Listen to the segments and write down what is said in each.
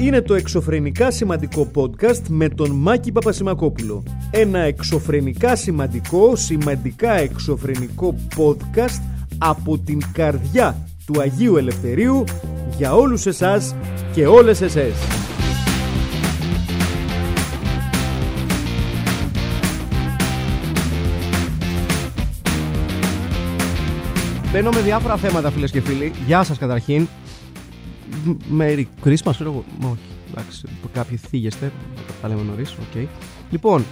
είναι το εξωφρενικά σημαντικό podcast με τον Μάκη Παπασημακόπουλο. Ένα εξωφρενικά σημαντικό, σημαντικά εξωφρενικό podcast από την καρδιά του Αγίου Ελευθερίου για όλους εσάς και όλες εσές. Μπαίνω με διάφορα θέματα φίλες και φίλοι. Γεια σας καταρχήν. Merry Christmas, ξέρω εγώ. Όχι, εντάξει, κάποιοι θίγεστε. Τα λέμε νωρίς. Okay. Λοιπόν,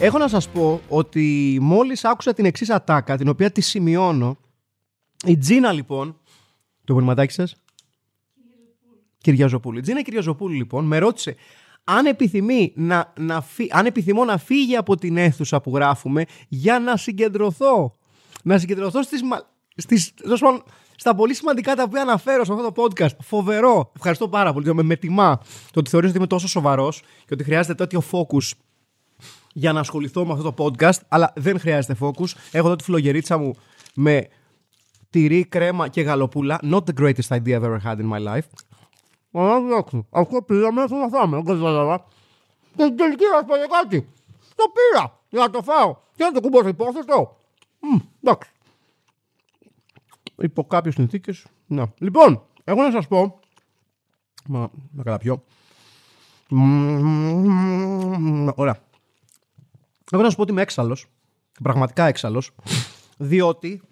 έχω να σας πω ότι μόλις άκουσα την εξής ατάκα, την οποία τη σημειώνω. Η Τζίνα λοιπόν, το πονηματάκι σας; Κυριαζοπούλη. Η Τζίνα Κυριαζοπούλη λοιπόν με ρώτησε αν, επιθυμεί να, να φύ, αν επιθυμώ να φύγει από την αίθουσα που γράφουμε για να συγκεντρωθώ. Να συγκεντρωθώ στις, στις, στα πολύ σημαντικά τα οποία αναφέρω σε αυτό το podcast. Φοβερό. Ευχαριστώ πάρα πολύ. Με, με τιμά το ότι θεωρείς ότι είμαι τόσο σοβαρός και ότι χρειάζεται τέτοιο focus για να ασχοληθώ με αυτό το podcast. Αλλά δεν χρειάζεται focus. Έχω εδώ τη φλογερίτσα μου με τυρί, κρέμα και γαλοπούλα. Not the greatest idea I've ever had in my life. Εντάξει. Αυτό πήγαμε να φάμε. Δεν κατάλαβα. Και στην τελική να πω κάτι. Το πήρα για να το φάω. Και να το κουμπώσω υπόθετο. Εντάξει υπό κάποιες συνθήκες. Να. Λοιπόν, εγώ να σας πω. Μα, να καταπιώ. Ωραία. Εγώ να σας πω ότι είμαι έξαλλος. Πραγματικά έξαλλος. Διότι.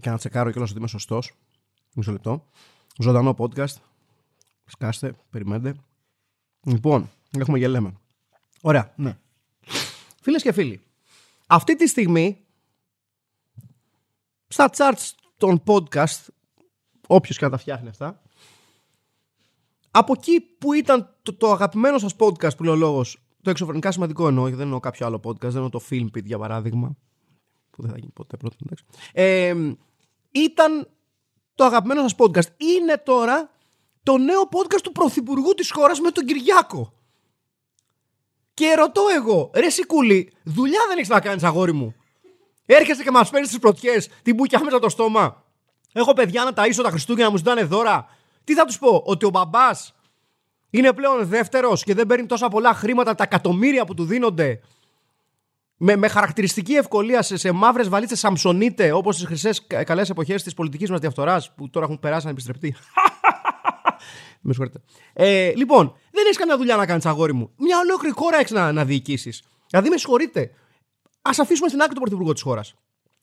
Και να τσεκάρω κιόλα ότι είμαι σωστός. Μισό λεπτό. Ζωντανό podcast. Σκάστε, περιμένετε. Λοιπόν, έχουμε γελέμε. Ωραία, ναι. Φίλες και φίλοι, αυτή τη στιγμή στα charts των podcast, όποιος και να τα φτιάχνει αυτά, από εκεί που ήταν το, το αγαπημένο σας podcast που λέει ο λόγος, το εξωφρενικά σημαντικό εννοώ, δεν εννοώ κάποιο άλλο podcast, δεν εννοώ το Filmpit για παράδειγμα, που δεν θα γίνει ποτέ πρώτο. Ε, ήταν το αγαπημένο σας podcast. Είναι τώρα το νέο podcast του Πρωθυπουργού της χώρας με τον Κυριάκο. Και ρωτώ εγώ, ρε Σικούλη, δουλειά δεν έχεις να κάνεις, αγόρι μου. Έρχεσαι και μας παίρνεις τις πρωτιές, την μπουκιά μέσα το στόμα. Έχω παιδιά να ταΐσω τα Χριστούγεννα, μου ζητάνε δώρα. Τι θα τους πω, Ότι ο μπαμπάς είναι πλέον δεύτερος και δεν παίρνει τόσα πολλά χρήματα τα εκατομμύρια που του δίνονται. Με, με χαρακτηριστική ευκολία σε, σε μαύρες βαλίτσες Σαμσονίτε, όπως τι χρυσές καλές εποχές της πολιτικής μας διαφθοράς που τώρα έχουν περάσει να επιστρεπτεί. με συγχωρείτε. Ε, λοιπόν, δεν έχεις καμιά δουλειά να κάνεις, αγόρι μου. Μια ολόκληρη χώρα έχεις να, να διοικήσεις. Δηλαδή, με συγχωρείτε. Α αφήσουμε στην άκρη τον πρωθυπουργό της χώρας.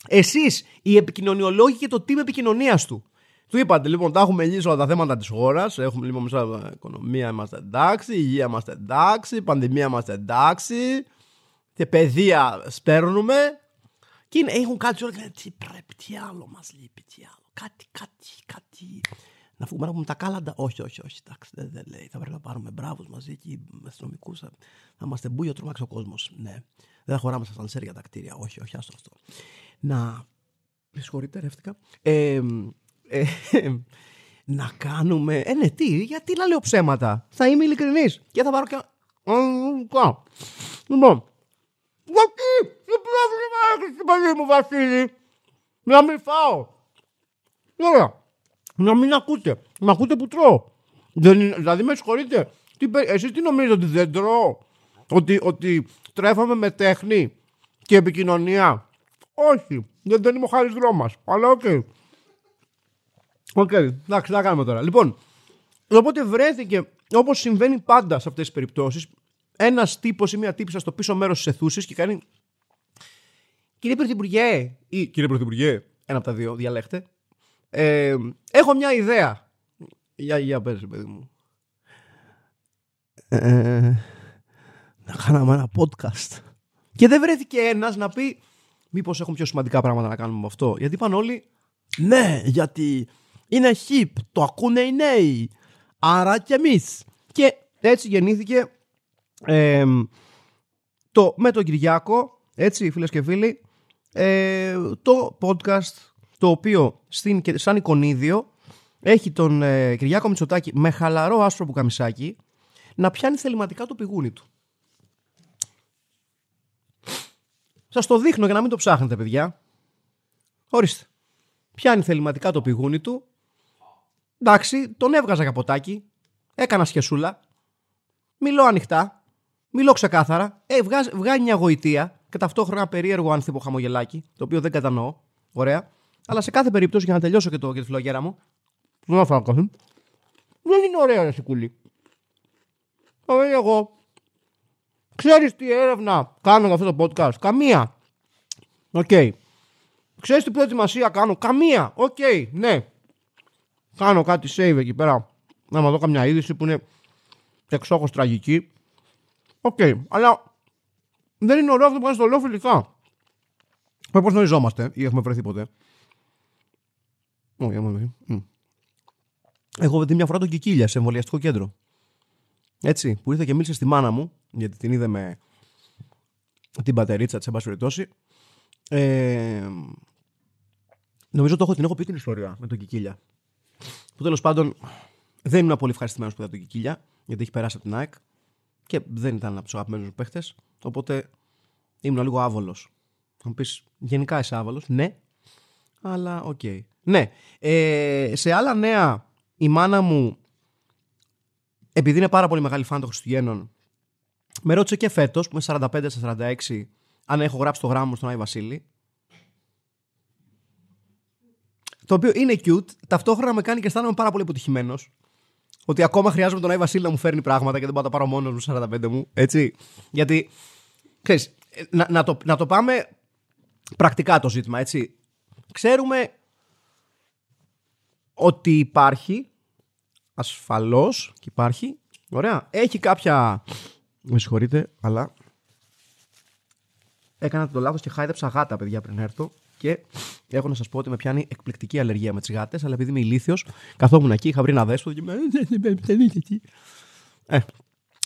Εσείς, οι επικοινωνιολόγοι και το team επικοινωνίας του. Του είπατε λοιπόν, τα έχουμε λύσει όλα τα θέματα της χώρας. Έχουμε λοιπόν μέσα οικονομία είμαστε εντάξει, υγεία είμαστε εντάξει, πανδημία είμαστε εντάξει. Και παιδεία σπέρνουμε. Και είναι, έχουν κάτι όλα τι πρέπει, τι άλλο μας λείπει, τι άλλο. Κάτι, κάτι, κάτι. Να φύγουμε να πούμε τα κάλαντα. Όχι, όχι, όχι. Εντάξει, δεν, δεν λέει. Θα πρέπει να πάρουμε μπράβους μαζί εκεί, αστυνομικούς. Θα, θα είμαστε μπούιο, τρομάξει ο κόσμος. Ναι. Δεν θα χωράμε στα σανσέρ για τα κτίρια. Όχι, όχι, άστο αυτό. Να. Με συγχωρείτε, ρεύτηκα. Ε, ε, να κάνουμε. Ε, ναι, τι, γιατί να λέω ψέματα; Θα είμαι ειλικρινής. Και θα πάρω και. Λοιπόν. Γιατί, τι πρόβλημα έχεις στην παιδί μου, Βασίλη; Να μην φάω. Ωραία. Να μην ακούτε. Να ακούτε που τρώω. δηλαδή με συγχωρείτε. Τι, εσείς τι νομίζετε ότι δεν τρώω; Ότι, ότι τρέφομαι με τέχνη και επικοινωνία; Όχι, δεν, δεν είμαι ο Χάρης Ρώμας. Αλλά οκ. Okay. Οκ, okay. εντάξει, θα κάνουμε τώρα. Λοιπόν, οπότε βρέθηκε, όπως συμβαίνει πάντα σε αυτές τις περιπτώσεις, ένας τύπος ή μια τύπισσα στο πίσω μέρος της αιθούσης και κάνει Κύριε Πρωθυπουργέ, ή κύριε Πρωθυπουργέ, ένα από τα δύο, διαλέχτε. Ε, έχω μια ιδέα. Για, για πες, παιδί μου. Ε, να κάναμε ένα podcast. Και δεν βρέθηκε ένας να πει μήπως έχουμε πιο σημαντικά πράγματα να κάνουμε με αυτό. Γιατί είπαν όλοι ναι, γιατί είναι hip, το ακούνε οι νέοι. Άρα και εμείς. Και έτσι γεννήθηκε το, με τον Κυριάκο, έτσι φίλες και φίλοι, ε, το podcast το οποίο στην, σαν εικονίδιο έχει τον ε, Κυριάκο Μητσοτάκη με χαλαρό άσπρο πουκαμισάκι να πιάνει θεληματικά το πηγούνι του. Σας το δείχνω για να μην το ψάχνετε, παιδιά. Ορίστε. Πιάνει θεληματικά το πηγούνι του. Εντάξει, τον έβγαζα καποτάκι. Έκανα σχεσούλα. Μιλώ ανοιχτά. Μιλώ ξεκάθαρα. Ε, βγάζει, βγάζει μια γοητεία και ταυτόχρονα ένα περίεργο άνθιμο χαμογελάκι, το οποίο δεν κατανοώ. Ωραία. Αλλά σε κάθε περίπτωση, για να τελειώσω και, το, και τη φλογέρα μου. Δεν θα φάω Δεν είναι ωραία, ρε Κούλη. Θα εγώ. Ξέρεις τι έρευνα κάνω για αυτό το podcast; Καμία. Οκ. Okay. Ξέρεις τι προετοιμασία κάνω; Καμία. Οκ. Okay. Ναι. Κάνω κάτι save εκεί πέρα. Να δω καμιά είδηση που είναι εξόχως τραγική. Οκ. Okay. Αλλά δεν είναι ωραίο αυτό που κάνεις στο λέω φιλικά. Πώς γνωριζόμαστε ή έχουμε βρεθεί ποτέ; Όχι, έχουμε βρεθεί. Έχω δει μια φορά τον Κικίλια σε εμβολιαστικό κέντρο. Έτσι, που ήρθε και μίλησε στη μάνα μου, γιατί την είδε με την πατερίτσα της, εν πάση περιπτώσει. Ε, νομίζω το έχω, την έχω πει την ιστορία με τον Κικίλια. Που τέλος πάντων δεν ήμουν πολύ ευχαριστημένος που είδα τον Κικίλια, γιατί έχει περάσει από την ΑΕΚ και δεν ήταν από τους αγαπημένους μου παίχτες. Οπότε ήμουν λίγο άβολος. Θα μου πεις, γενικά είσαι άβολος. Ναι, αλλά οκ. Okay. Ναι, ε, σε άλλα νέα, η μάνα μου, επειδή είναι πάρα πολύ μεγάλη φαν των Χριστουγέννων, με ρώτησε και φέτος, που είμαι 45-46, αν έχω γράψει το γράμμα μου στον Άι Βασίλη. Το οποίο είναι cute, ταυτόχρονα με κάνει και αισθάνομαι πάρα πολύ αποτυχημένος. Ότι ακόμα χρειάζομαι τον Άι Βασίλη να μου φέρνει πράγματα και δεν πάω να τα πάρω μόνος μου 45 μου. Έτσι. Γιατί, ξέρεις, να, να, το, να το πάμε πρακτικά το ζήτημα, έτσι. Ξέρουμε ότι υπάρχει, ασφαλώς και υπάρχει, ωραία, έχει κάποια, με συγχωρείτε, αλλά έκανα το λάθος και χάιδεψα γάτα, παιδιά, πριν έρθω και έχω να σας πω ότι με πιάνει εκπληκτική αλλεργία με τις γάτες, αλλά επειδή είμαι ηλίθιος, καθόμουν εκεί, είχα βρει ένα δέσποτο και με. Ε,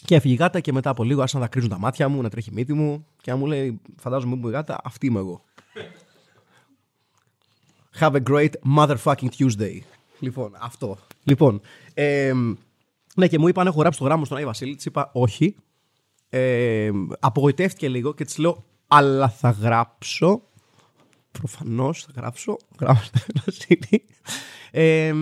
και έφυγε η γάτα και μετά από λίγο άρχισαν να κρίζουν τα μάτια μου, να τρέχει η μύτη μου και να μου λέει: Φαντάζομαι μου η γάτα, αυτή είμαι εγώ. Have a great motherfucking Tuesday. Λοιπόν, αυτό. Λοιπόν, ε, ναι, και μου είπαν: Έχω γράψει το γράμμα στον Άι Βασίλη. Της είπα: Όχι. Ε, απογοητεύτηκε λίγο και της λέω: Αλλά θα γράψω. Προφανώς θα γράψω. Γράψω Βασίλη. Ε,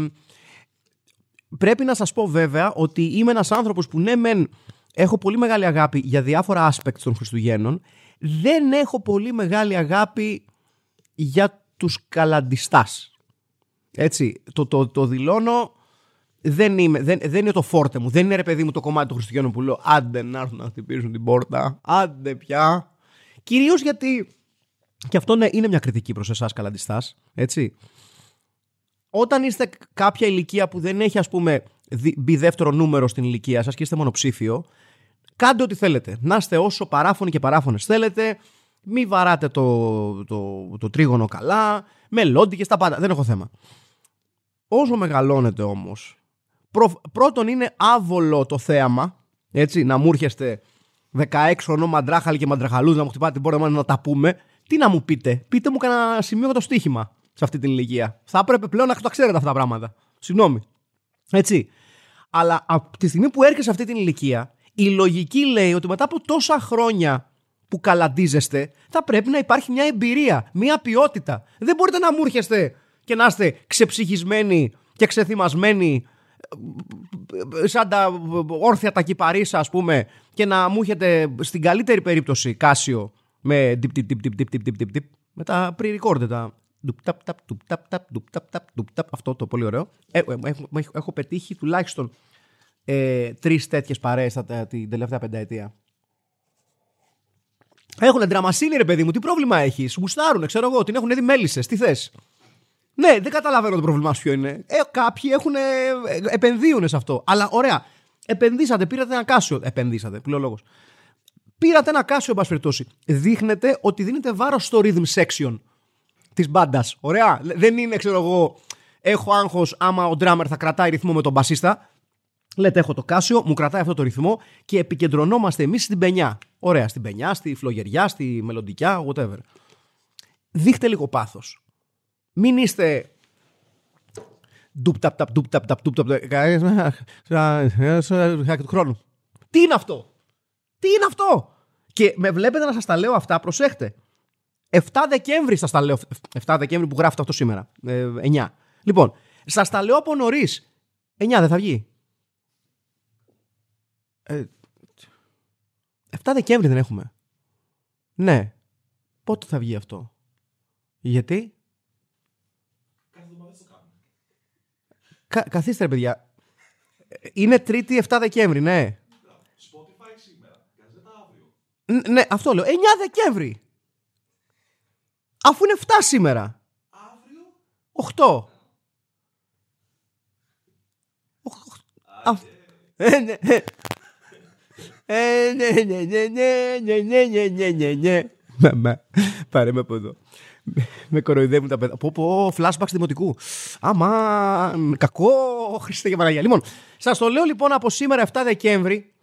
πρέπει να σας πω βέβαια ότι είμαι ένας άνθρωπος που ναι μεν έχω πολύ μεγάλη αγάπη για διάφορα aspects των Χριστουγέννων δεν έχω πολύ μεγάλη αγάπη για τους καλαντιστάς. Έτσι, το, το, το δηλώνω δεν, είμαι, δεν, δεν είναι το φόρτε μου. Δεν είναι ρε παιδί μου το κομμάτι των Χριστουγέννων που λέω άντε να έρθουν να χτυπήσουν την πόρτα. Άντε πια. Κυρίως γιατί και αυτό ναι, είναι μια κριτική προς εσάς καλαντιστάς. Έτσι όταν είστε κάποια ηλικία που δεν έχει ας πούμε μπει δεύτερο νούμερο στην ηλικία σας και είστε μονοψήφιο, κάντε ό,τι θέλετε. Να είστε όσο παράφωνοι και παράφωνες θέλετε, μη βαράτε το, το, το τρίγωνο καλά, με λόντικες, τα πάντα. Δεν έχω θέμα. Όσο μεγαλώνετε όμως, πρώτον είναι άβολο το θέαμα, έτσι, να μου έρχεστε 16 χρονών μαντράχαλοι και μαντραχαλούς να μου χτυπάτε την πόρτα να τα πούμε. Τι να μου πείτε, πείτε μου κανένα σημείο για το στοίχημα σε αυτή την ηλικία. Θα έπρεπε πλέον να τα ξέρετε αυτά τα πράγματα. Συγγνώμη. Έτσι. Αλλά από τη στιγμή που έρχεσαι σε αυτή την ηλικία, η λογική λέει ότι μετά από τόσα χρόνια που καλαντίζεστε, θα πρέπει να υπάρχει μια εμπειρία, μια ποιότητα. Δεν μπορείτε να μου έρχεστε και να είστε ξεψυχισμένοι και ξεθυμασμένοι σαν τα όρθια τα κυπαρίσα ας πούμε και να μου έχετε στην καλύτερη περίπτωση κάσιο με με τα pre-recorded τα αυτό το πολύ ωραίο. Έχω πετύχει τουλάχιστον ε, τρεις τέτοιες παρέες την τελευταία πενταετία. Έχουν δραμασίνη, ρε παιδί μου, τι πρόβλημα έχεις; Γουστάρουν, ξέρω εγώ, την έχουν δει μέλισσες. Τι θες; Ναι, δεν καταλαβαίνω το πρόβλημά σου ποιο είναι. Ε, κάποιοι έχουν, ε, επενδύουν σε αυτό. Αλλά ωραία. Επενδύσατε, πήρατε ένα κάσιο. Επενδύσατε, λόγος. Πήρατε ένα κάσιο, εν πάση περιπτώσει. Δείχνετε ότι δίνετε βάρος στο rhythm section της μπάντας. Ωραία. Δεν είναι, ξέρω εγώ, έχω άγχος άμα ο drummer θα κρατάει ρυθμό με τον μπασίστα. Λέτε, έχω το κάσιο, μου κρατάει αυτό το ρυθμό και επικεντρωνόμαστε εμείς στην πενιά. Ωραία, στην πενιά, στη φλογεριά, στη μελλοντικιά, whatever. Δείχτε λίγο πάθος. Μην είστε. Ντουπ ταπ ταπ ντουπ ταπ ταπ ντουπ ταπ του χρόνου. Τι είναι αυτό! Τι είναι αυτό! Και με βλέπετε να σας τα λέω αυτά, προσέχτε. 7 Δεκέμβρη σας τα λέω. 7 Δεκέμβρη που γράφετε αυτό σήμερα. 9. Ε, λοιπόν, σας τα λέω από νωρίς. 9 δεν θα βγει. Ε, 7 Δεκέμβρη δεν έχουμε. Ναι. Πότε θα βγει αυτό; Γιατί; Κα, καθίστε ρε παιδιά. Είναι Τρίτη 7 Δεκέμβρη, ναι. Spotify σήμερα. Καζέτα αύριο. ναι, αυτό λέω. 9 Δεκέμβρη. Αφού είναι 7 σήμερα. Αύριο; 8. Ε, ναι. Ε, ναι, ναι, ναι, ναι, ναι, ναι, ναι, ναι, ναι, ναι. Μαμά, πάρε με από εδώ. Με κοροϊδεύουν τα παιδιά. Πω, πω, flashbacks δημοτικού. Άμα, κακό, Χριστέ και Παναγία. Λοιπόν, σας το λέω λοιπόν από σήμερα 7 Δεκέμβρη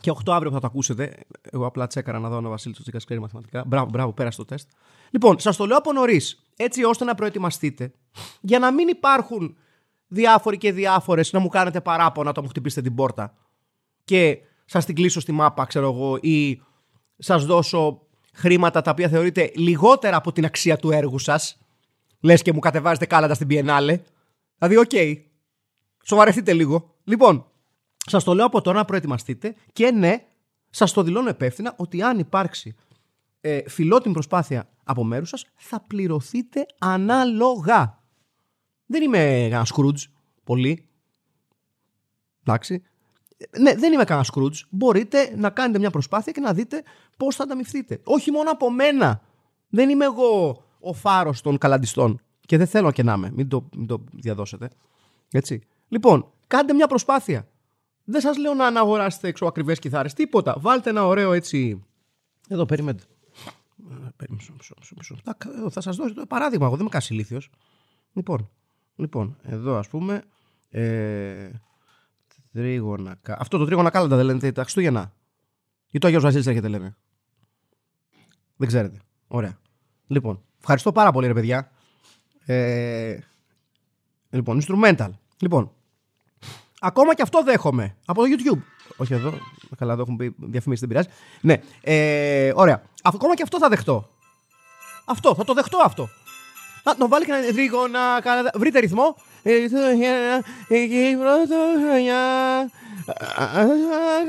και 8 αύριο που θα το ακούσετε. Εγώ απλά τσέκαρα να δω αν ο Βασίλης του Τσίκα ξέρει μαθηματικά. Μπράβο, μπράβο, πέρασε το τεστ. Λοιπόν, σας το λέω από νωρίς, έτσι ώστε να προετοιμαστείτε για να μην υπάρχουν διάφοροι και διάφορες να μου κάνετε παράπονα όταν μου χτυπήσετε την πόρτα και σας την κλείσω στη μάπα, ξέρω εγώ, ή σας δώσω χρήματα τα οποία θεωρείτε λιγότερα από την αξία του έργου σας. Λες και μου κατεβάζετε κάλαντα στην Biennale. Δηλαδή, οκ. Σοβαρευτείτε λίγο. Λοιπόν, σας το λέω από τώρα να προετοιμαστείτε και ναι, σας το δηλώνω υπεύθυνα ότι αν υπάρξει ε, φιλότιμη προσπάθεια από μέρους σας, θα πληρωθείτε ανάλογα. Δεν είμαι ένα Scrooge, πολύ. Εντάξει. Ε, Ναι, δεν είμαι κανένας Scrooge. Μπορείτε να κάνετε μια προσπάθεια και να δείτε πώς θα ανταμειφθείτε. Όχι μόνο από μένα. Δεν είμαι εγώ ο φάρος των καλαντιστών. Και δεν θέλω και να είμαι. Μην το, μην το διαδώσετε. Έτσι. Λοιπόν, κάντε μια προσπάθεια. Δεν σας λέω να αναγοράσετε έξω ακριβές κιθάρες. Τίποτα. Βάλτε ένα ωραίο έτσι. Εδώ, περιμένετε. Ε, περίμενε, μισό, μισό, μισό, μισό. Θα, θα σας δώσω το παράδειγμα. Εγώ δεν είμαι κανένα ηλίθιος. Λοιπόν, λοιπόν, εδώ ας πούμε. Ε, τρίγωνα. κα- Αυτό το τρίγωνα κάλαντα δεν λένε τα Χριστούγεννα. Ή το Αγίος Βασίλης έρχεται, λένε. Δεν ξέρετε. Ωραία. Λοιπόν, ευχαριστώ πάρα πολύ, ρε παιδιά. Ε, λοιπόν, instrumental. Λοιπόν, ακόμα και αυτό δέχομαι από το YouTube. Όχι εδώ. Καλά, εδώ έχουν πει διαφημίσεις, δεν πειράζει. Ναι, ε, ωραία. Ακόμα και αυτό θα δεχτώ. Αυτό, θα το δεχτώ αυτό. Να το βάλει και ένα τρίγωνα. καλά, Βρείτε ρυθμό. Ε, το χέρι, Εκεί πρωτοχρονιά.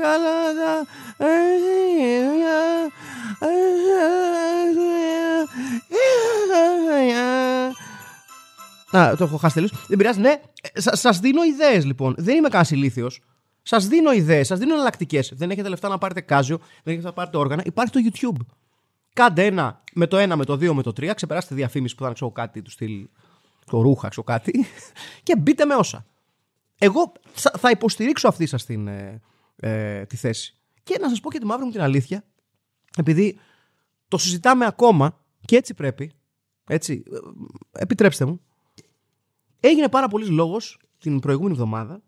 Καλά τα. Α, το έχω χάσει τελείως. Δεν πειράζει, ναι. Σα δίνω ιδέες λοιπόν. Δεν είμαι κανένα ηλίθιο. Σας δίνω ιδέες, σας δίνω εναλλακτικές. Δεν έχετε λεφτά να πάρετε κάζιο, δεν έχετε λεφτά να πάρετε όργανα. Υπάρχει το YouTube. Κάντε ένα με το ένα, με το δύο, με το τρία. Ξεπεράστε διαφήμιση που θα είναι ξέρω, κάτι του στυλ. Το ρούχα, ξέρω κάτι. Και μπείτε με όσα. Εγώ θα- θα υποστηρίξω αυτή σας την ε, ε, τη θέση. Και να σας πω και τη μαύρη μου την αλήθεια, επειδή το συζητάμε ακόμα και έτσι πρέπει. Έτσι, ε, επιτρέψτε μου. Έγινε πάρα πολλής λόγος την προηγούμενη εβδομάδα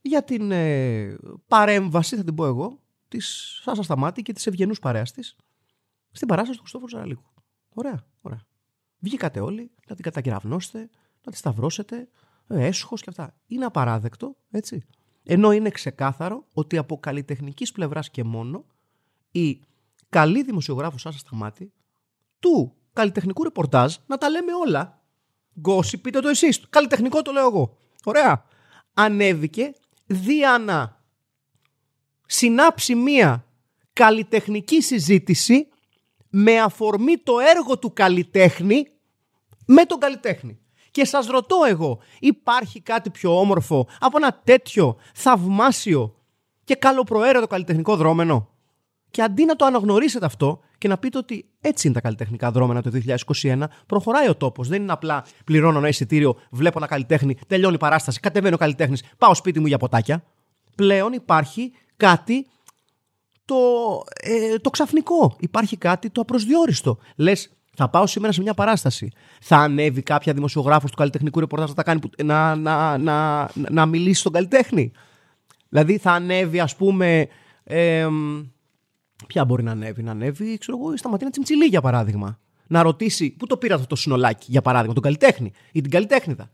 για την ε, παρέμβαση, θα την πω εγώ, της Σάσα Σταμάτη και της ευγενούς παρέας της στην παράσταση του Χριστόφορου Ζαραλίκου. Ωραία, ωραία. Βγήκατε όλοι να την κατακεραυνώσετε, να τη σταυρώσετε, ε, έσχος και αυτά. Είναι απαράδεκτο, έτσι. Ενώ είναι ξεκάθαρο ότι από καλλιτεχνικής πλευράς και μόνο η καλή δημοσιογράφος Σάσα Σταμάτη του καλλιτεχνικού ρεπορτάζ να τα λέμε όλα. Γκόσι, πείτε το εσείς. Καλλιτεχνικό το λέω εγώ. Ωραία. Ανέβηκε δια να συνάψει μία καλλιτεχνική συζήτηση με αφορμή το έργο του καλλιτέχνη με τον καλλιτέχνη. Και σας ρωτώ εγώ, υπάρχει κάτι πιο όμορφο από ένα τέτοιο θαυμάσιο και καλοπροαίρετο καλλιτεχνικό δρόμενο; Και αντί να το αναγνωρίσετε αυτό και να πείτε ότι έτσι είναι τα καλλιτεχνικά δρόμενα το 2021, προχωράει ο τόπος. Δεν είναι απλά πληρώνω ένα εισιτήριο, βλέπω ένα καλλιτέχνη, τελειώνει η παράσταση, κατεβαίνει ο καλλιτέχνης, πάω σπίτι μου για ποτάκια. Πλέον υπάρχει κάτι το, ε, το ξαφνικό. Υπάρχει κάτι το απροσδιόριστο. Λες, θα πάω σήμερα σε μια παράσταση. Θα ανέβει κάποια δημοσιογράφος του καλλιτεχνικού ρεπορτάζ να, τα κάνει, που- να, να, να, να μιλήσει στον καλλιτέχνη. Δηλαδή θα ανέβει, ας πούμε. εμ, Ποια μπορεί να ανέβει, να ανέβει, ξέρω εγώ, η Σταματίνα Τσιμτσιλή για παράδειγμα. Να ρωτήσει πού το πήρατε αυτό το συνολάκι, για παράδειγμα, τον καλλιτέχνη ή την καλλιτέχνηδα.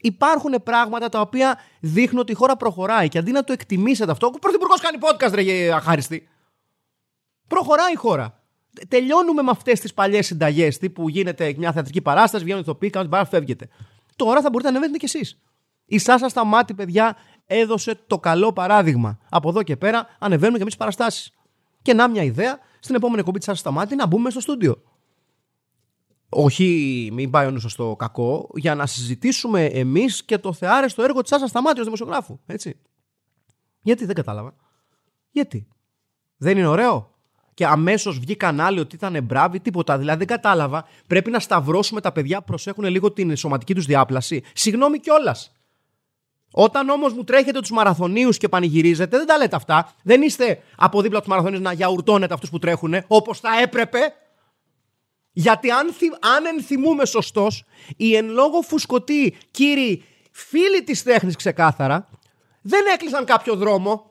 Υπάρχουν πράγματα τα οποία δείχνουν ότι η χώρα προχωράει και αντί να το εκτιμήσετε αυτό, ο Πρωθυπουργός κάνει podcast, ρε γε, αχάριστη. Προχωράει η χώρα. Τελειώνουμε με αυτές τις παλιές συνταγές τύπου γίνεται μια θεατρική παράσταση, βγαίνουν ηθοποιοί, κάνουν την παράσταση, φεύγετε. Τώρα θα μπορείτε να ανεβαίνετε κι εσείς. Η Σάσα Σταμάτη, παιδιά, έδωσε το καλό παράδειγμα. Από εδώ και πέρα ανεβαίνουμε και εμείς παραστάσεις. Και να μια ιδέα στην επόμενη εκπομπή της Σα Σταμάτη να μπούμε στο στούντιο. Όχι, μην πάει ο στο κακό, για να συζητήσουμε εμείς και το θεάρεστο έργο της Σα Σταμάτη ως δημοσιογράφου. Έτσι. Γιατί δεν κατάλαβα. Γιατί. Δεν είναι ωραίο. Και αμέσως βγήκαν άλλοι ότι ήταν μπράβοι, τίποτα. Δηλαδή δεν κατάλαβα. Πρέπει να σταυρώσουμε τα παιδιά που προσέχουν λίγο την σωματική τους διάπλαση. Συγγνώμη κιόλας. Όταν όμως μου τρέχετε τους μαραθωνίους και πανηγυρίζετε, δεν τα λέτε αυτά. Δεν είστε από δίπλα τους μαραθωνίους να γιαουρτώνετε αυτούς που τρέχουν όπως θα έπρεπε. Γιατί αν, αν ενθυμούμε σωστός, οι εν λόγω φουσκωτοί κύριοι φίλοι της τέχνης ξεκάθαρα δεν έκλεισαν κάποιο δρόμο.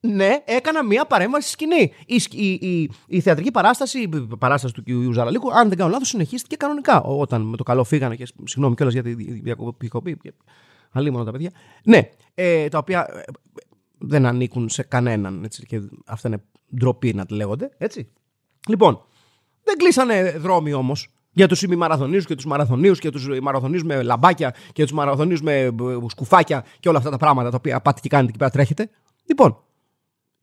Ναι, έκανα μία παρέμβαση στη σκηνή. Η, η, η, η θεατρική παράσταση, η παράσταση του κ. Ζαραλίκου, αν δεν κάνω λάθος, συνεχίστηκε κανονικά. Όταν με το καλό φύγανε και συγγνώμη κιόλας για τη διακοπή. Αλλήμωνα τα παιδιά. Ναι, ε, τα οποία ε, δεν ανήκουν σε κανέναν. Έτσι, και αυτά είναι ντροπή να τη λέγονται. Έτσι. Λοιπόν, δεν κλείσανε δρόμοι όμως για τους ημιμαραθωνίους και τους μαραθωνίους και τους μαραθωνίου με λαμπάκια και τους μαραθωνίους με ε, σκουφάκια και όλα αυτά τα πράγματα τα οποία πάτε και κάνετε εκεί πέρα τρέχετε. Λοιπόν,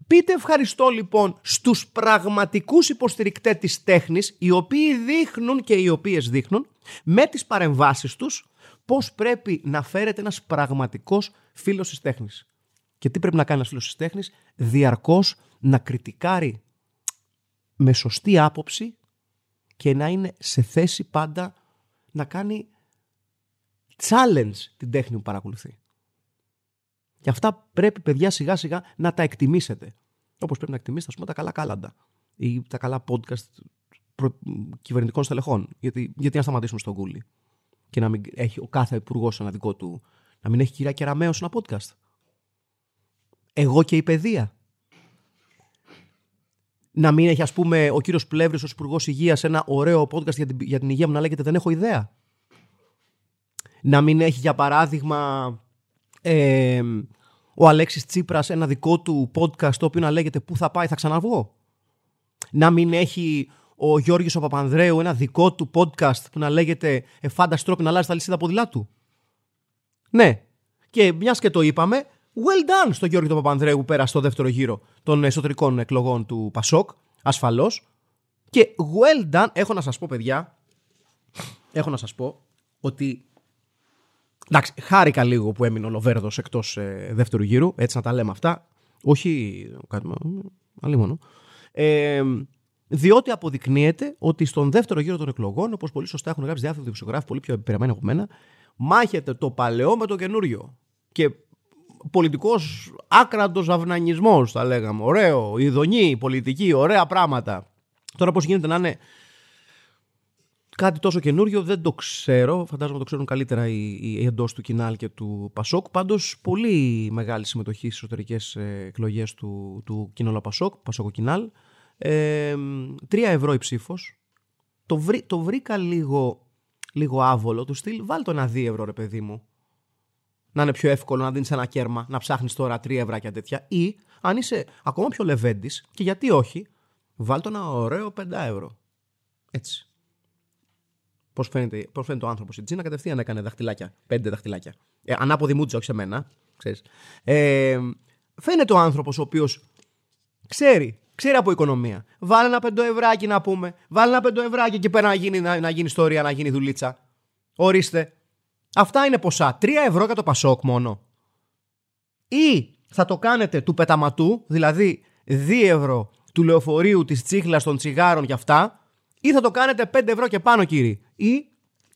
πείτε ευχαριστώ λοιπόν στους πραγματικούς υποστηρικτές της τέχνης οι οποίοι δείχνουν και οι οποίες δείχνουν με τις παρεμβάσεις τους πώς πρέπει να φέρεται ένας πραγματικός φίλος της τέχνης. Και τι πρέπει να κάνει ένας φίλος της τέχνης, διαρκώς να κριτικάρει με σωστή άποψη και να είναι σε θέση πάντα να κάνει challenge την τέχνη που παρακολουθεί. Και αυτά πρέπει, παιδιά, σιγά σιγά να τα εκτιμήσετε. Όπως πρέπει να εκτιμήσετε, ας πούμε, τα καλά κάλαντα ή τα καλά podcast προ... κυβερνητικών στελεχών. Γιατί, γιατί να σταματήσουμε στον κούλι και να μην έχει ο κάθε υπουργός ένα δικό του. Να μην έχει κυρία Κεραμέο ένα podcast. Εγώ και η παιδεία να μην έχει, ας πούμε, ο κύριος Πλεύρης ως Υπουργός Υγείας ένα ωραίο podcast για την, για την υγεία μου να λέγεται Δεν έχω ιδέα. Να μην έχει, για παράδειγμα, ε, ο Αλέξης Τσίπρας ένα δικό του podcast το οποίο να λέγεται Πού θα πάει, θα ξαναβγώ. Να μην έχει ο Γιώργης ο Παπανδρέου ένα δικό του podcast που να λέγεται Εφάντας τρόποι να αλλάζει τα λυσίδα ποδηλά του. Ναι. Και μιας και το είπαμε, well done στο Γιώργο τον Παπανδρέου που πέρασε στο δεύτερο γύρο των εσωτερικών εκλογών του Πασόκ, ασφαλώς. Και well done, έχω να σας πω, παιδιά, έχω να σας πω ότι. Εντάξει, χάρηκα λίγο που έμεινε ο Λοβέρδος εκτός ε, δεύτερου γύρου, έτσι να τα λέμε αυτά. Όχι κάτι άλλο μόνο. Ε, διότι αποδεικνύεται ότι στον δεύτερο γύρο των εκλογών, όπως πολύ σωστά έχουν γράψει διάφοροι δημοσιογράφοι, πολύ πιο επιπεραμένοι από μένα, μάχεται το παλαιό με το καινούριο. Και πολιτικός άκρατο αυνανισμός, θα λέγαμε. Ωραίο, ειδονή, πολιτική, ωραία πράγματα. Τώρα πώς γίνεται να είναι κάτι τόσο καινούριο δεν το ξέρω. Φαντάζομαι το ξέρουν καλύτερα οι, οι εντός του Κινάλ και του Πασόκ. Πάντως, πολύ μεγάλη συμμετοχή στις εσωτερικές ε, εκλογές του, του Κινόλα Πασόκ, Πασόκο Κινάλ. Ε, 3 ευρώ η ψήφος. Το, το βρήκα λίγο, λίγο άβολο του στυλ. Βάλ το ένα 2 ευρώ, ρε παιδί μου να είναι πιο εύκολο να δίνεις ένα κέρμα, να ψάχνεις τώρα 3 ευρώ και τέτοια. Ή αν είσαι ακόμα πιο λεβέντης, και γιατί όχι, βάλ το ένα ωραίο 5 ευρώ. Έτσι. Πώς φαίνεται, πώς φαίνεται ο άνθρωπος στην Τζίνα, κατευθείαν έκανε δαχτυλάκια. Πέντε δαχτυλάκια. Ε, ανάποδη μούτζα, όχι σε μένα. Ξέρεις. Ε, φαίνεται ο άνθρωπος ο οποίος ξέρει, ξέρει από οικονομία. Βάλε ένα πεντοευράκι να πούμε. Βάλε ένα πεντοευράκι εκεί πέρα να γίνει, να, να γίνει ιστορία, να γίνει δουλίτσα. Ορίστε. Αυτά είναι ποσά. 3 ευρώ για το Πασόκ μόνο. Ή θα το κάνετε του πεταματού, δηλαδή 2 ευρώ του λεωφορείου, της τσίχλας, των τσιγάρων και αυτά, ή θα το κάνετε 5 ευρώ και πάνω, κύριοι. Ή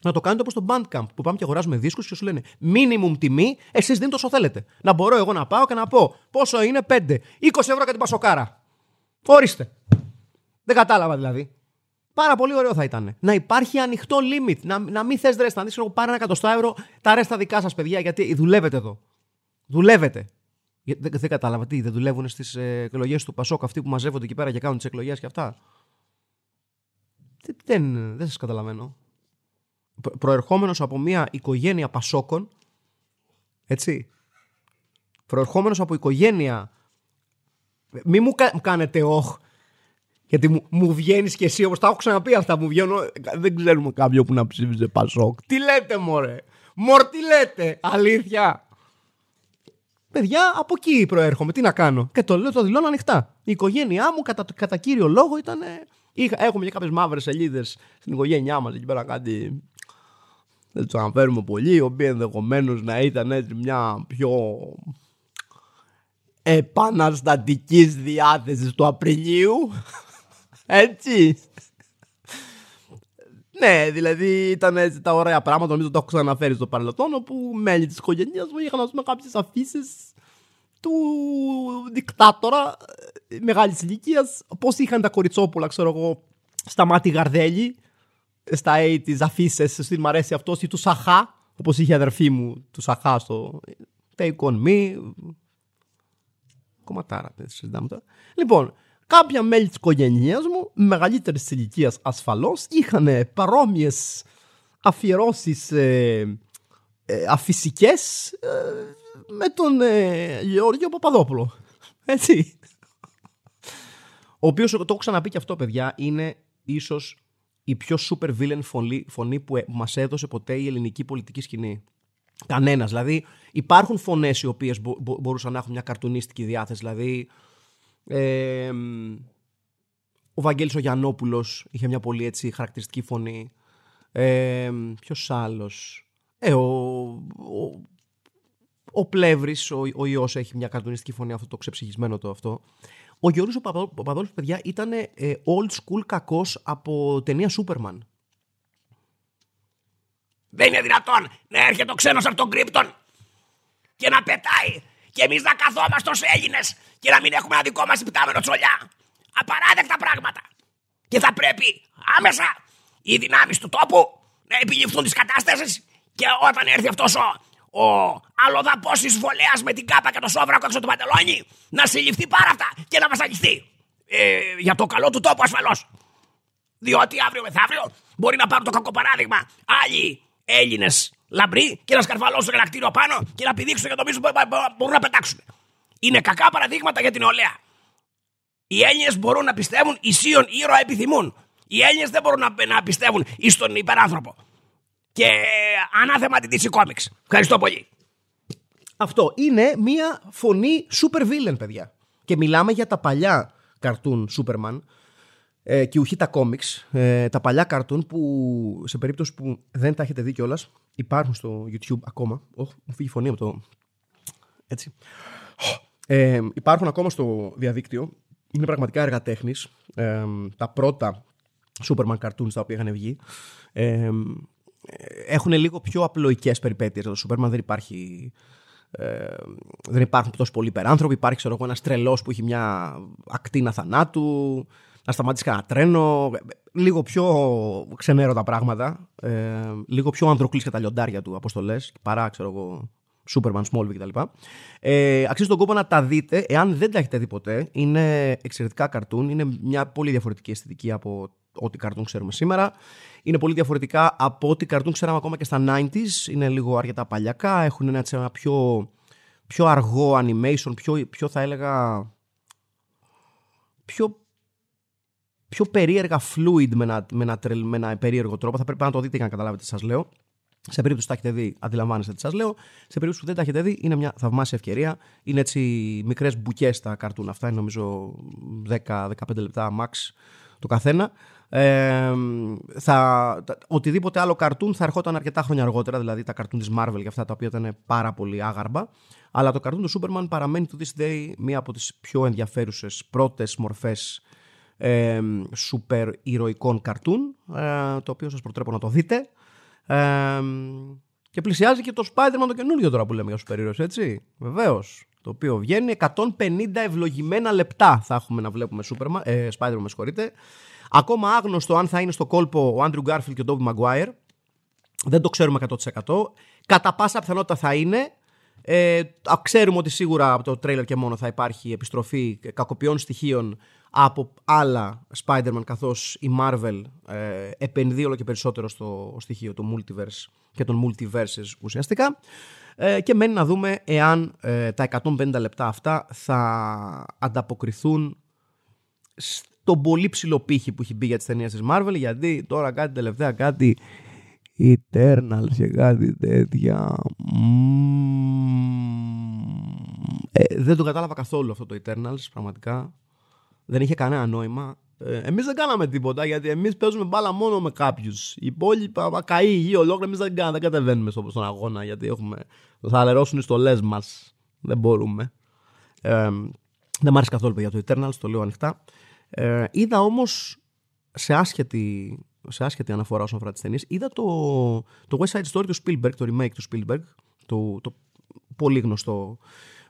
να το κάνετε όπως το Bandcamp που πάμε και αγοράζουμε δίσκους και σου λένε minimum τιμή, εσείς δίνετε όσο θέλετε. Να μπορώ εγώ να πάω και να πω πόσο είναι 5, 20 ευρώ για την Πασοκάρα. Ορίστε. Δεν κατάλαβα δηλαδή. Πάρα πολύ ωραίο θα ήταν. Να υπάρχει ανοιχτό limit. Να, να μην θες ρέστα. Να δεις, εγώ πάρε ένα εκατοστό ευρώ τα ρέστα δικά σας, παιδιά, γιατί δουλεύετε εδώ. Δουλεύετε. Δεν, δεν κατάλαβα τι, δεν δουλεύουν στις ε, εκλογές του Πασόκ αυτοί που μαζεύονται εκεί πέρα και κάνουν τις εκλογές και αυτά; δεν, δεν σας καταλαβαίνω. Προερχόμενος από μια οικογένεια πασόκων, έτσι, προερχόμενος από οικογένεια, μη μου κάνετε όχ, γιατί μου, μου βγαίνεις και εσύ, όπως τα έχω ξαναπεί αυτά, μου βγαίνω, Δεν ξέρουμε κάποιο που να ψήφιζε Πασόκ. Τι λέτε, μωρέ; Μωρ, τι λέτε; Αλήθεια. Παιδιά, από εκεί προέρχομαι. Τι να κάνω. Και το λέω, το δηλώνω ανοιχτά. Η οικογένειά μου, κατά κύριο λόγο, ήταν Είχα, έχουμε και κάποιες μαύρες σελίδες στην οικογένειά μας εκεί πέρα κάτι. Δεν τους αναφέρουμε πολύ. Οι οποίοι ενδεχομένως να ήταν έτσι μια πιο επαναστατικής διάθεσης του Απριλίου. έτσι. Ναι, δηλαδή ήταν έτσι τα ωραία πράγματα. Νομίζω το έχω ξαναφέρει στο παρελθόν. Όπου μέλη της οικογένειας μου είχαν κάποιες αφήσεις του δικτάτορα μεγάλης ηλικίας, πώς είχαν τα κοριτσόπουλα, ξέρω εγώ, στα μάτι γαρδέλη, στα A τη αφήσει, στην μ' αρέσει αυτός, ή τους Σαχά, όπως είχε η αδερφή μου, τους Σαχά στο Take on me. Κομματάρα, δεν συζητάμε τώρα. Λοιπόν, κάποια μέλη της οικογένειά μου, μεγαλύτερης ηλικίας ασφαλώς, είχαν ε, παρόμοιες αφιερώσεις ε, ε, ε με τον Γεώργιο Παπαδόπουλο. Έτσι. Ο οποίος, το έχω ξαναπεί και αυτό, παιδιά, είναι ίσως η πιο super villain φωνή, που ε, μας έδωσε ποτέ η ελληνική πολιτική σκηνή. Κανένας. Δηλαδή, υπάρχουν φωνές οι οποίες μπορούσαν να έχουν μια καρτουνίστικη διάθεση. Δηλαδή, ο Βαγγέλης ο Γιαννόπουλος είχε μια πολύ έτσι χαρακτηριστική φωνή. Ε, ποιος άλλος; Ε, ο, ο, ο έχει μια καρτουνιστική φωνή, αυτό το ξεψυχισμένο το αυτό. Ο Γιώργος ο παιδιά, ήταν ε, old school κακός από ταινία Σουπερμάν. Δεν είναι δυνατόν να έρχεται ο ξένος από τον Κρύπτον και να πετάει και εμείς να καθόμαστε ως Έλληνες και να μην έχουμε ένα δικό μας υπτάμενο τσολιά. Απαράδεκτα πράγματα. Και θα πρέπει άμεσα οι δυνάμεις του τόπου να επιληφθούν τις κατάστασης και όταν έρθει αυτός. ο ο αλλοδαπό εισβολέα με την κάπα και το σόβρακο έξω του παντελόνι να συλληφθεί πάρα αυτά και να βασανιστεί. Ε, για το καλό του τόπου ασφαλώς. Διότι αύριο μεθαύριο μπορεί να πάρουν το κακό παράδειγμα άλλοι Έλληνες λαμπροί και να σκαρφαλώσουν ένα κτίριο πάνω και να πηδήξουν και νομίζουν που μπορούν να πετάξουν. Είναι κακά παραδείγματα για την νεολαία. Οι Έλληνες μπορούν να πιστεύουν ισίων ήρωα επιθυμούν. Οι Έλληνες δεν μπορούν να, να πιστεύουν εις τον υπεράνθρωπο και ανάθεμα τη DC Comics. Ευχαριστώ πολύ. Αυτό είναι μια φωνή super villain, παιδιά. Και μιλάμε για τα παλιά καρτούν Superman ε, και ουχή τα κόμιξ, ε, τα παλιά καρτούν που σε περίπτωση που δεν τα έχετε δει κιόλας, υπάρχουν στο YouTube ακόμα. Όχι μου φύγει η φωνή από το... Έτσι. Ε, υπάρχουν ακόμα στο διαδίκτυο. Είναι πραγματικά έργα ε, τα πρώτα Superman cartoons τα οποία είχαν βγει έχουν λίγο πιο απλοϊκές περιπέτειες. Το Σούπερμαν δεν υπάρχει... Ε, δεν υπάρχουν τόσο πολλοί υπεράνθρωποι. Υπάρχει, ξέρω εγώ, ένας τρελός που έχει μια ακτίνα θανάτου. Να σταματήσει κανένα τρένο. Λίγο πιο ξενέρο τα πράγματα. Ε, λίγο πιο ανδροκλή και τα λιοντάρια του αποστολέ. Παρά, ξέρω εγώ, Σούπερμαν, Σμόλβι κτλ. Ε, αξίζει τον κόπο να τα δείτε. Εάν δεν τα έχετε δει ποτέ, είναι εξαιρετικά καρτούν. Είναι μια πολύ διαφορετική αισθητική από ό,τι καρτούν ξέρουμε σήμερα είναι πολύ διαφορετικά από ό,τι καρτούν ξέραμε ακόμα και στα 90s. Είναι λίγο αρκετά παλιακά, έχουν ένα, ένα πιο, πιο αργό animation, πιο, πιο θα έλεγα. Πιο, πιο περίεργα fluid με ένα, με, ένα, με ένα περίεργο τρόπο. Θα πρέπει να το δείτε για να καταλάβετε τι σας λέω. Σε περίπτωση που τα έχετε δει, αντιλαμβάνεστε τι σας λέω. Σε περίπτωση που δεν τα έχετε δει, είναι μια θαυμάσια ευκαιρία. Είναι έτσι μικρές μπουκές τα καρτούν αυτά, είναι νομίζω 10-15 λεπτά max το καθένα. Θα, οτιδήποτε άλλο καρτούν θα ερχόταν αρκετά χρόνια αργότερα, δηλαδή τα καρτούν της Marvel και αυτά τα οποία ήταν πάρα πολύ άγαρμα. Αλλά το καρτούν του Superman παραμένει του this day μία από τις πιο ενδιαφέρουσες πρώτες μορφές ε, σούπερ ηρωικών καρτούν, ε, το οποίο σας προτρέπω να το δείτε. Και πλησιάζει και το Spider-Man το καινούριο τώρα που λέμε για σούπερ έτσι. Βεβαίως το οποίο βγαίνει 150 ευλογημένα λεπτά θα έχουμε να βλέπουμε Superman, ε, Spider-Man, με συγχωρείτε. Ακόμα άγνωστο αν θα είναι στο κόλπο ο Andrew Garfield και ο Tobey Maguire. Δεν το ξέρουμε 100%. Κατά πάσα πιθανότητα θα είναι. Ε, ξέρουμε ότι σίγουρα από το τρέιλερ και μόνο θα υπάρχει επιστροφή κακοποιών στοιχείων από άλλα Spider-Man καθώς η Marvel ε, επενδύει όλο και περισσότερο στο στοιχείο του multiverse και των multiverses ουσιαστικά ε, και μένει να δούμε εάν ε, τα 150 λεπτά αυτά θα ανταποκριθούν στον πολύ ψηλό πύχη που έχει μπει για τις ταινίες της Marvel γιατί τώρα κάτι τελευταία κάτι Eternals και κάτι τέτοια mm. δεν το κατάλαβα καθόλου αυτό το Eternals πραγματικά δεν είχε κανένα νόημα. Ε, εμείς δεν κάναμε τίποτα γιατί εμείς παίζουμε μπάλα μόνο με κάποιους. Οι υπόλοιποι, άμα καεί η γη ολόκληρη, εμείς δεν, κάνουμε, δεν κατεβαίνουμε στο- στον αγώνα γιατί έχουμε, θα αλερώσουν οι στολές μας. Δεν μπορούμε. Ε, δεν μ' άρεσε καθόλου, παιδιά, το Eternals, το λέω ανοιχτά. Ε, είδα όμως σε άσχετη, σε άσχετη αναφορά όσον αφορά τις ταινίες, είδα το, το West Side Story του Spielberg, το remake του Spielberg, το, το πολύ γνωστό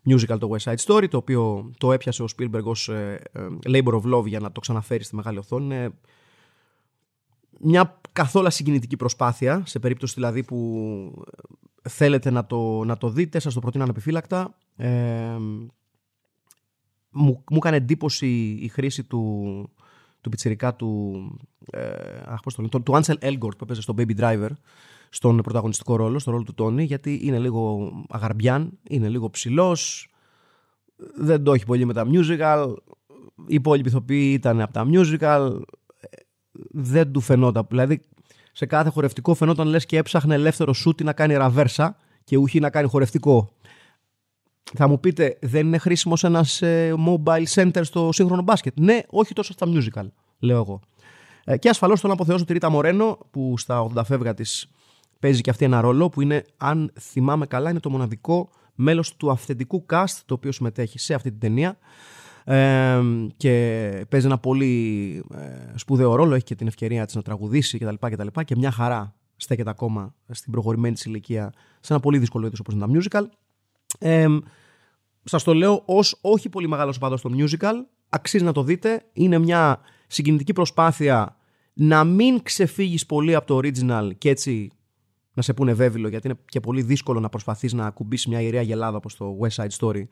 musical το West Side Story, το οποίο το έπιασε ο Spielberg ως ε, ε, labor of love για να το ξαναφέρει στη μεγάλη οθόνη. Είναι μια καθόλου συγκινητική προσπάθεια, σε περίπτωση δηλαδή που θέλετε να το, να το δείτε, σας το προτείνω ανεπιφύλακτα. Ε, μου, μου έκανε εντύπωση η χρήση του, του πιτσιρικά του, ε, αχ, πώς το λένε, του, του Ansel Elgort που έπαιζε στο Baby Driver στον πρωταγωνιστικό ρόλο, στο ρόλο του Τόνι, γιατί είναι λίγο αγαρμπιάν, είναι λίγο ψηλός, δεν το έχει πολύ με τα musical, οι υπόλοιποι ηθοποιοί ήταν από τα musical, δεν του φαινόταν. Δηλαδή, σε κάθε χορευτικό φαινόταν λες και έψαχνε ελεύθερο σούτι να κάνει ραβέρσα και ούχι να κάνει χορευτικό. Θα μου πείτε, δεν είναι χρήσιμο ένας mobile center στο σύγχρονο μπάσκετ; Ναι, όχι τόσο στα musical, λέω εγώ. Ε, και ασφαλώς θέλω να αποθεώσω τη Ρίτα Μορένο, που στα 80 φεύγα της παίζει και αυτή ένα ρόλο, που είναι, αν θυμάμαι καλά, είναι το μοναδικό μέλος του αυθεντικού cast το οποίο συμμετέχει σε αυτή την ταινία. Ε, και παίζει ένα πολύ ε, σπουδαίο ρόλο. Έχει και την ευκαιρία της να τραγουδήσει κτλ. Και, και, και, και μια χαρά στέκεται ακόμα στην προχωρημένη της ηλικία σε ένα πολύ δύσκολο είδο όπως είναι τα musical. Ε, Σας το λέω ως όχι πολύ μεγάλος οπαδός στο musical. Αξίζει να το δείτε. Είναι μια συγκινητική προσπάθεια να μην ξεφύγεις πολύ από το original και έτσι να σε πούνε βέβαιο, γιατί είναι και πολύ δύσκολο να προσπαθείς να ακουμπήσεις μια ιερέα γελάδα όπως το West Side Story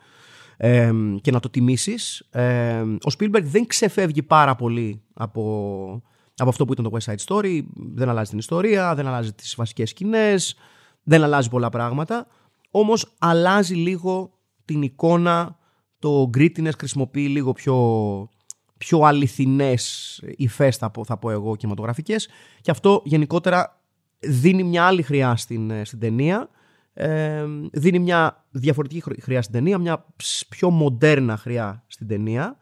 ε, και να το τιμήσεις. Ε, ο Spielberg δεν ξεφεύγει πάρα πολύ από, από αυτό που ήταν το West Side Story. Δεν αλλάζει την ιστορία, δεν αλλάζει τις βασικές σκηνές, δεν αλλάζει πολλά πράγματα. Όμως αλλάζει λίγο την εικόνα, το grittiness χρησιμοποιεί λίγο πιο, πιο αληθινές υφές θα πω, θα πω εγώ κινηματογραφικές και αυτό γενικότερα δίνει μια άλλη χρειά στην, στην ταινία ε, δίνει μια διαφορετική χρειά στην ταινία μια πιο μοντέρνα χρειά στην ταινία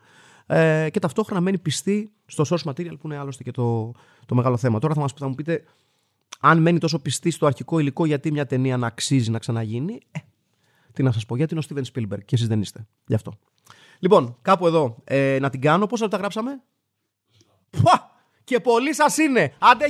ε, και ταυτόχρονα μένει πιστή στο source material που είναι άλλωστε και το, το μεγάλο θέμα τώρα θα, μας, θα μου πείτε αν μένει τόσο πιστή στο αρχικό υλικό γιατί μια ταινία να αξίζει να ξαναγίνει; Ε, τι να σας πω, γιατί είναι ο Steven Spielberg και εσείς δεν είστε. Γι' αυτό. Λοιπόν, κάπου εδώ ε, να την κάνω. Πόσα λεπτά γράψαμε, Πουα! Και πολύ σας είναι. Άντε,